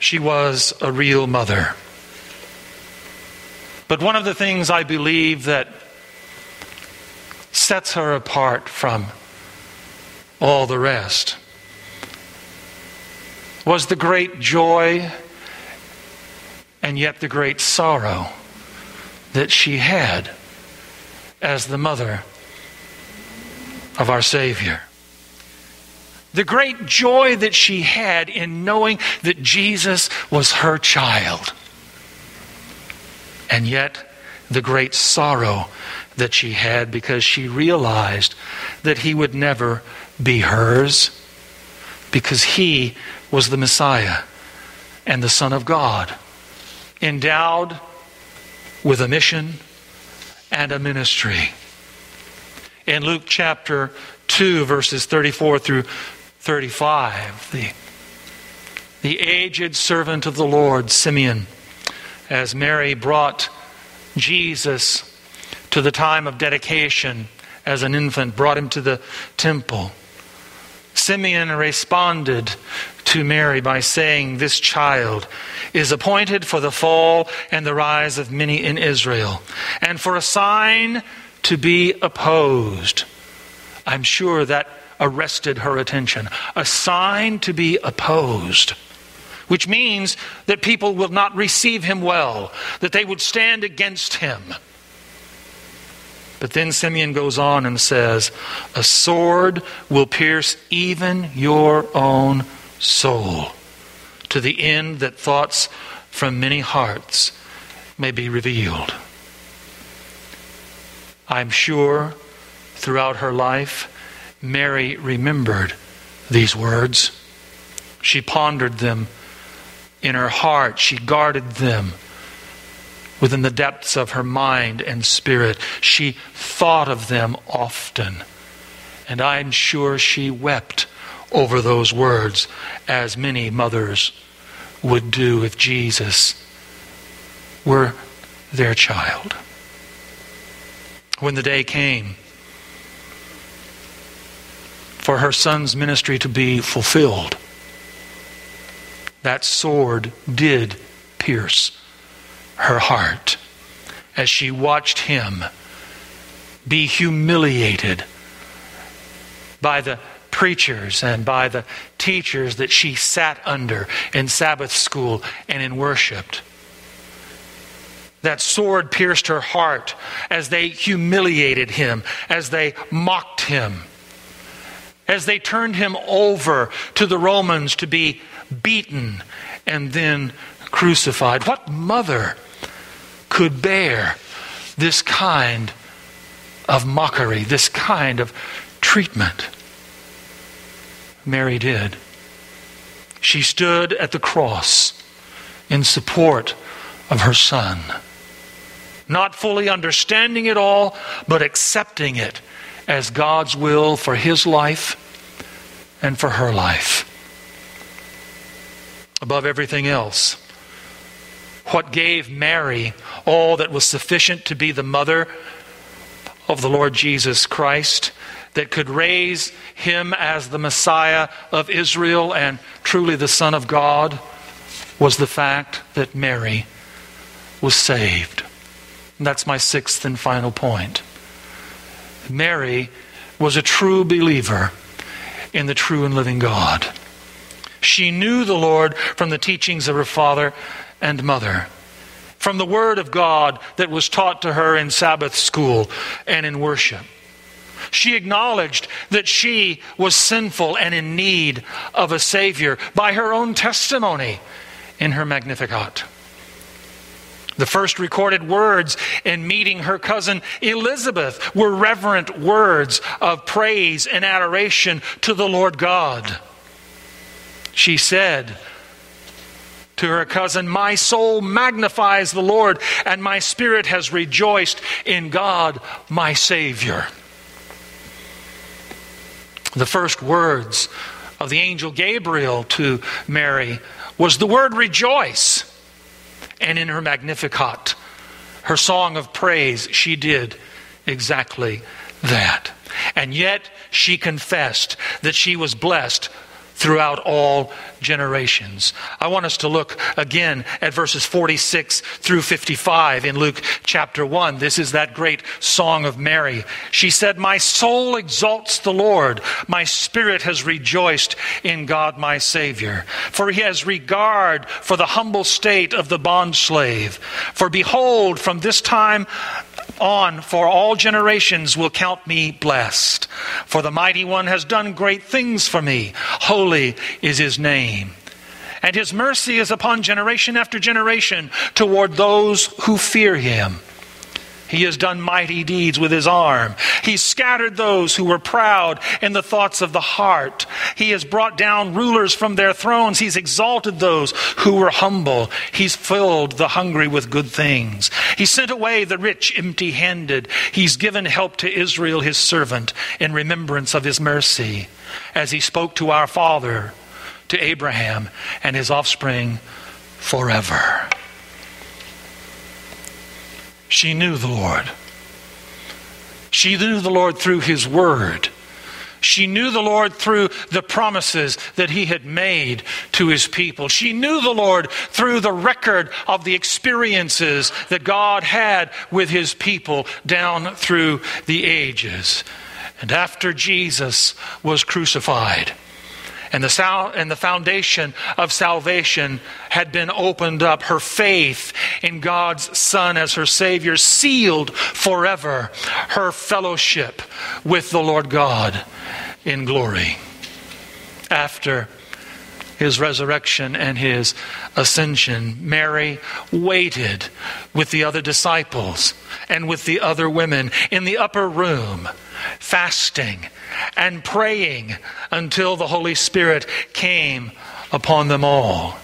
She was a real mother. But one of the things I believe that sets her apart from all the rest was the great joy and yet the great sorrow that she had as the mother of our Savior the great joy that she had in knowing that Jesus was her child. And yet, the great sorrow that she had because she realized that he would never be hers, because he was the Messiah and the Son of God, endowed with a mission and a ministry. In Luke chapter 2, verses 34 through 35, the, the aged servant of the Lord, Simeon, as Mary brought Jesus to the time of dedication as an infant, brought him to the temple. Simeon responded to Mary by saying, This child is appointed for the fall and the rise of many in Israel, and for a sign to be opposed. I'm sure that arrested her attention. A sign to be opposed, which means that people will not receive him well, that they would stand against him. But then Simeon goes on and says, A sword will pierce even your own soul, to the end that thoughts from many hearts may be revealed. I'm sure throughout her life, Mary remembered these words. She pondered them in her heart, she guarded them within the depths of her mind and spirit. She thought of them often. And I'm sure she wept over those words, as many mothers would do if Jesus were their child. When the day came for her son's ministry to be fulfilled, that sword did pierce her heart as she watched him be humiliated by the preachers and by the teachers that she sat under in Sabbath school and in worshiped. That sword pierced her heart as they humiliated him, as they mocked him, as they turned him over to the Romans to be beaten and then crucified. What mother could bear this kind of mockery, this kind of treatment. Mary did. She stood at the cross in support of her son, not fully understanding it all, but accepting it as God's will for his life and for her life. Above everything else, what gave Mary all that was sufficient to be the mother of the Lord Jesus Christ, that could raise him as the Messiah of Israel and truly the Son of God, was the fact that Mary was saved. And that's my sixth and final point. Mary was a true believer in the true and living God. She knew the Lord from the teachings of her father and mother. From the Word of God that was taught to her in Sabbath school and in worship. She acknowledged that she was sinful and in need of a Savior by her own testimony in her Magnificat. The first recorded words in meeting her cousin Elizabeth were reverent words of praise and adoration to the Lord God. She said, to her cousin, My soul magnifies the Lord, and my spirit has rejoiced in God, my Savior. The first words of the angel Gabriel to Mary was the word rejoice. And in her Magnificat, her song of praise, she did exactly that. And yet she confessed that she was blessed throughout all generations. I want us to look again at verses 46 through 55 in Luke chapter 1. This is that great song of Mary. She said, My soul exalts the Lord. My spirit has rejoiced in God my Savior. For he has regard for the humble state of the bondslave. For behold, from this time on for all generations will count me blessed. For the mighty one has done great things for me. Holy is his name. And his mercy is upon generation after generation toward those who fear him. He has done mighty deeds with his arm. He scattered those who were proud in the thoughts of the heart. He has brought down rulers from their thrones. He's exalted those who were humble. He's filled the hungry with good things. He sent away the rich empty handed. He's given help to Israel, his servant, in remembrance of his mercy, as he spoke to our father, to Abraham, and his offspring forever. She knew the Lord. She knew the Lord through His Word. She knew the Lord through the promises that He had made to His people. She knew the Lord through the record of the experiences that God had with His people down through the ages. And after Jesus was crucified, and the, sal- and the foundation of salvation had been opened up. Her faith in God's Son as her Savior sealed forever her fellowship with the Lord God in glory. After his resurrection and his ascension, Mary waited with the other disciples and with the other women in the upper room, fasting and praying until the Holy Spirit came upon them all.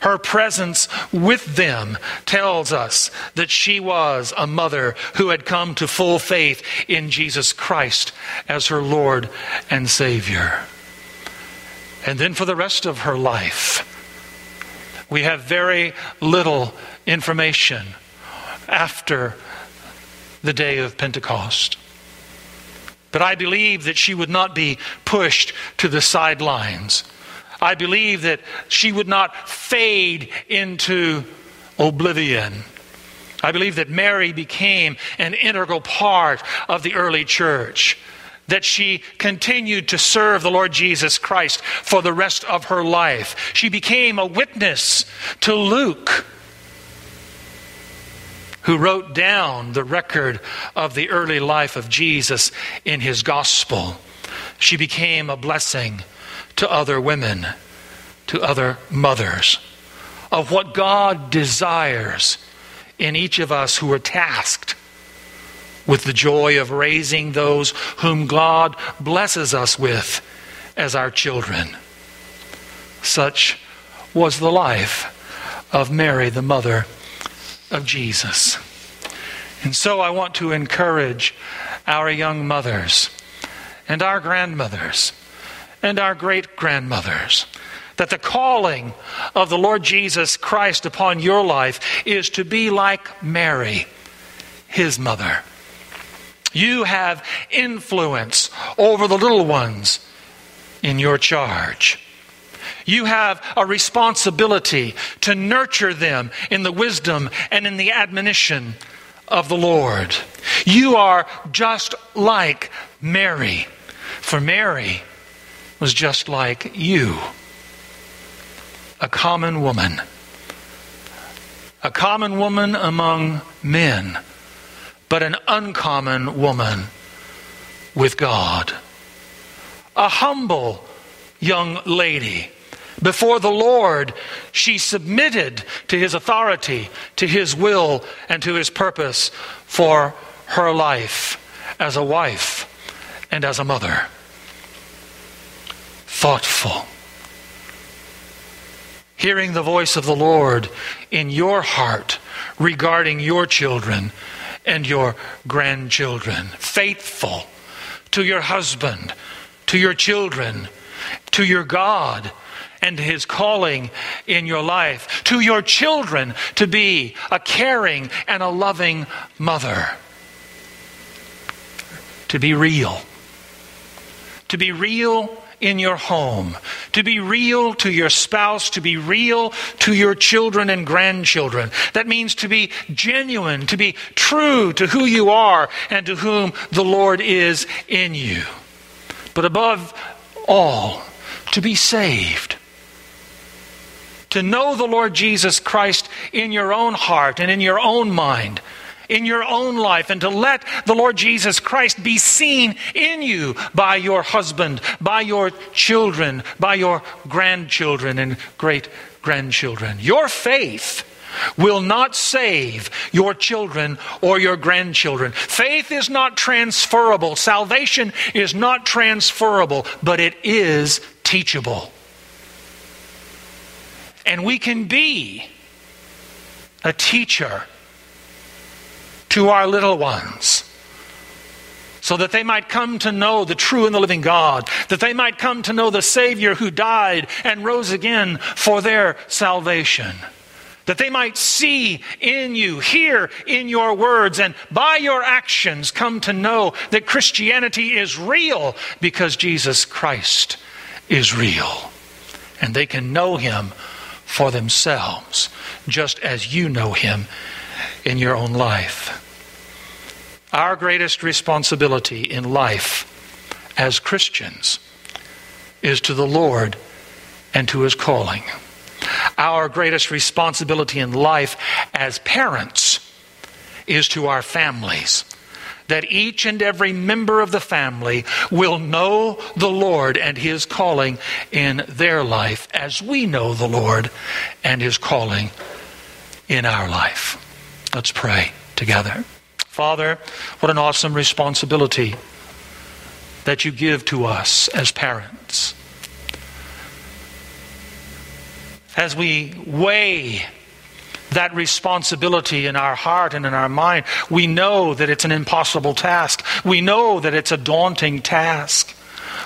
Her presence with them tells us that she was a mother who had come to full faith in Jesus Christ as her Lord and Savior. And then for the rest of her life, we have very little information after the day of Pentecost. But I believe that she would not be pushed to the sidelines. I believe that she would not fade into oblivion. I believe that Mary became an integral part of the early church, that she continued to serve the Lord Jesus Christ for the rest of her life. She became a witness to Luke who wrote down the record of the early life of Jesus in his gospel. She became a blessing to other women, to other mothers, of what God desires in each of us who are tasked with the joy of raising those whom God blesses us with as our children. Such was the life of Mary, the mother of Jesus. And so I want to encourage our young mothers and our grandmothers and our great grandmothers that the calling of the Lord Jesus Christ upon your life is to be like Mary, his mother. You have influence over the little ones in your charge. You have a responsibility to nurture them in the wisdom and in the admonition of the Lord. You are just like Mary, for Mary was just like you, a common woman, a common woman among men, but an uncommon woman with God, a humble young lady before the Lord, she submitted to his authority, to his will, and to his purpose for her life as a wife and as a mother. Thoughtful. Hearing the voice of the Lord in your heart regarding your children and your grandchildren. Faithful to your husband, to your children, to your God and his calling in your life, to your children to be a caring and a loving mother, to be real, to be real in your home, to be real to your spouse, to be real to your children and grandchildren. That means to be genuine, to be true to who you are and to whom the Lord is in you. But above all, to be saved to know the Lord Jesus Christ in your own heart and in your own mind, in your own life, and to let the Lord Jesus Christ be seen in you by your husband, by your children, by your grandchildren and great grandchildren. Your faith will not save your children or your grandchildren. Faith is not transferable. Salvation is not transferable, but it is teachable. And we can be a teacher to our little ones so that they might come to know the true and the living God, that they might come to know the Savior who died and rose again for their salvation. That they might see in you, hear in your words, and by your actions come to know that Christianity is real because Jesus Christ is real. And they can know Him for themselves, just as you know Him in your own life. Our greatest responsibility in life as Christians is to the Lord and to His calling. Our greatest responsibility in life as parents is to our families. That each and every member of the family will know the Lord and His calling in their life as we know the Lord and His calling in our life. Let's pray together. Father, what an awesome responsibility that you give to us as parents. As we weigh that responsibility in our heart and in our mind, we know that it's an impossible task. We know that it's a daunting task.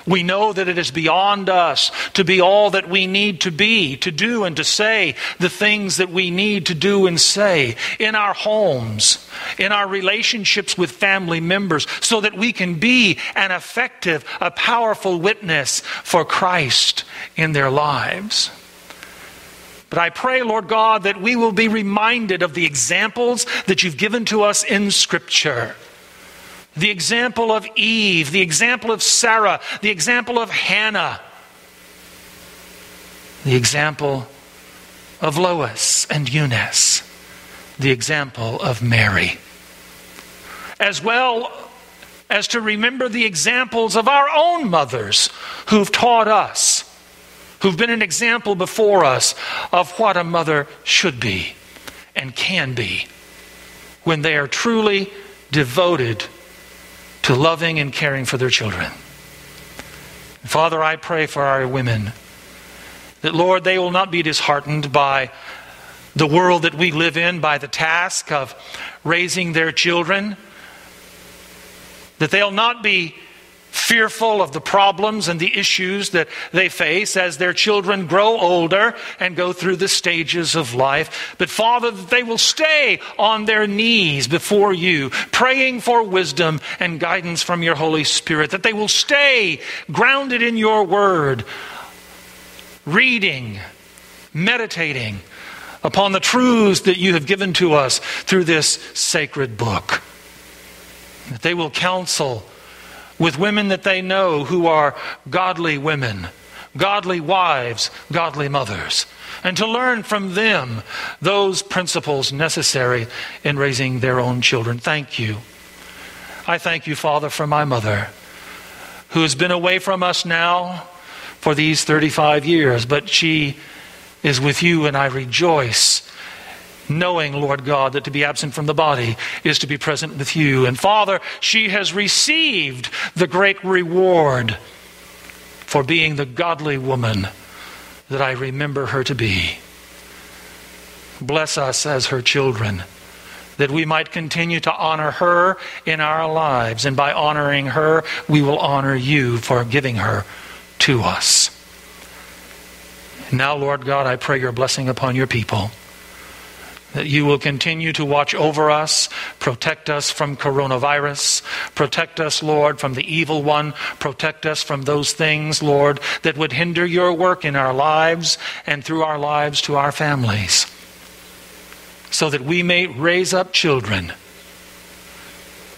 We know that it is beyond us to be all that we need to be, to do and to say the things that we need to do and say in our homes, in our relationships with family members, so that we can be an effective, a powerful witness for Christ in their lives. But I pray, Lord God, that we will be reminded of the examples that you've given to us in Scripture. The example of Eve, the example of Sarah, the example of Hannah, the example of Lois and Eunice, the example of Mary, as well as to remember the examples of our own mothers who've taught us, who've been an example before us of what a mother should be and can be when they are truly devoted to loving and caring for their children. Father, I pray for our women that, Lord, they will not be disheartened by the world that we live in, by the task of raising their children, that they'll not be fearful of the problems and the issues that they face as their children grow older and go through the stages of life. But Father, that they will stay on their knees before you, praying for wisdom and guidance from your Holy Spirit, that they will stay grounded in your word, reading, meditating upon the truths that you have given to us through this sacred book. That they will counsel with women that they know who are godly women, godly wives, godly mothers, and to learn from them those principles necessary in raising their own children. Thank you. I thank you, Father, for my mother, who has been away from us now for these 35 years, but she is with you, and I rejoice knowing, Lord God, that to be absent from the body is to be present with you. And Father, she has received the great reward for being the godly woman that I remember her to be. Bless us as her children, that we might continue to honor her in our lives. And by honoring her, we will honor you for giving her to us. Now, Lord God, I pray your blessing upon your people that you will continue to watch over us, protect us from coronavirus, protect us, Lord, from the evil one, protect us from those things, Lord, that would hinder your work in our lives and through our lives to our families, so that we may raise up children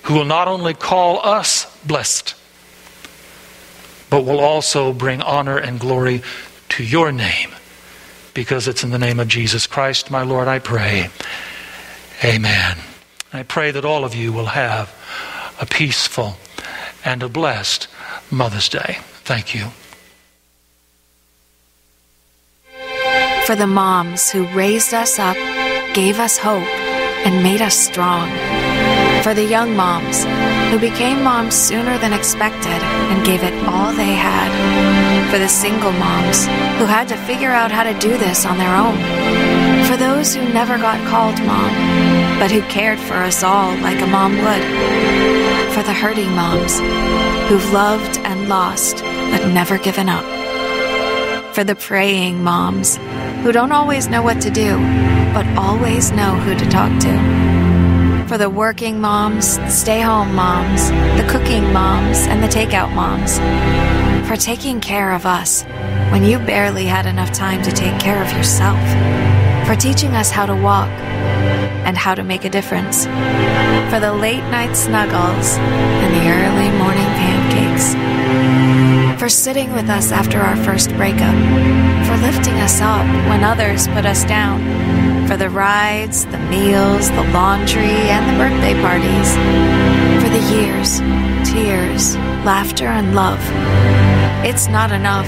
who will not only call us blessed, but will also bring honor and glory to your name because it's in the name of Jesus Christ, my Lord, I pray. Amen. I pray that all of you will have a peaceful and a blessed Mother's Day. Thank you. For the moms who raised us up, gave us hope and made us strong. For the young moms who became moms sooner than expected and gave it all they had. For the single moms who had to figure out how to do this on their own. For those who never got called mom, but who cared for us all like a mom would. For the hurting moms who've loved and lost but never given up. For the praying moms who don't always know what to do, but always know who to talk to. For the working moms, stay home moms, the cooking moms, and the takeout moms. For taking care of us when you barely had enough time to take care of yourself. For teaching us how to walk and how to make a difference. For the late night snuggles and the early morning pancakes. For sitting with us after our first breakup. For lifting us up when others put us down. For the rides, the meals, the laundry, and the birthday parties. For the years, tears, laughter, and love. It's not enough,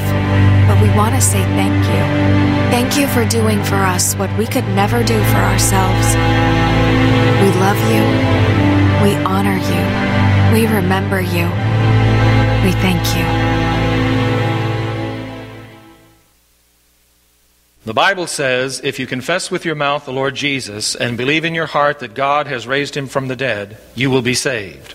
but we want to say thank you. Thank you for doing for us what we could never do for ourselves. We love you. We honor you. We remember you. We thank you. The Bible says, if you confess with your mouth the Lord Jesus and believe in your heart that God has raised him from the dead, you will be saved.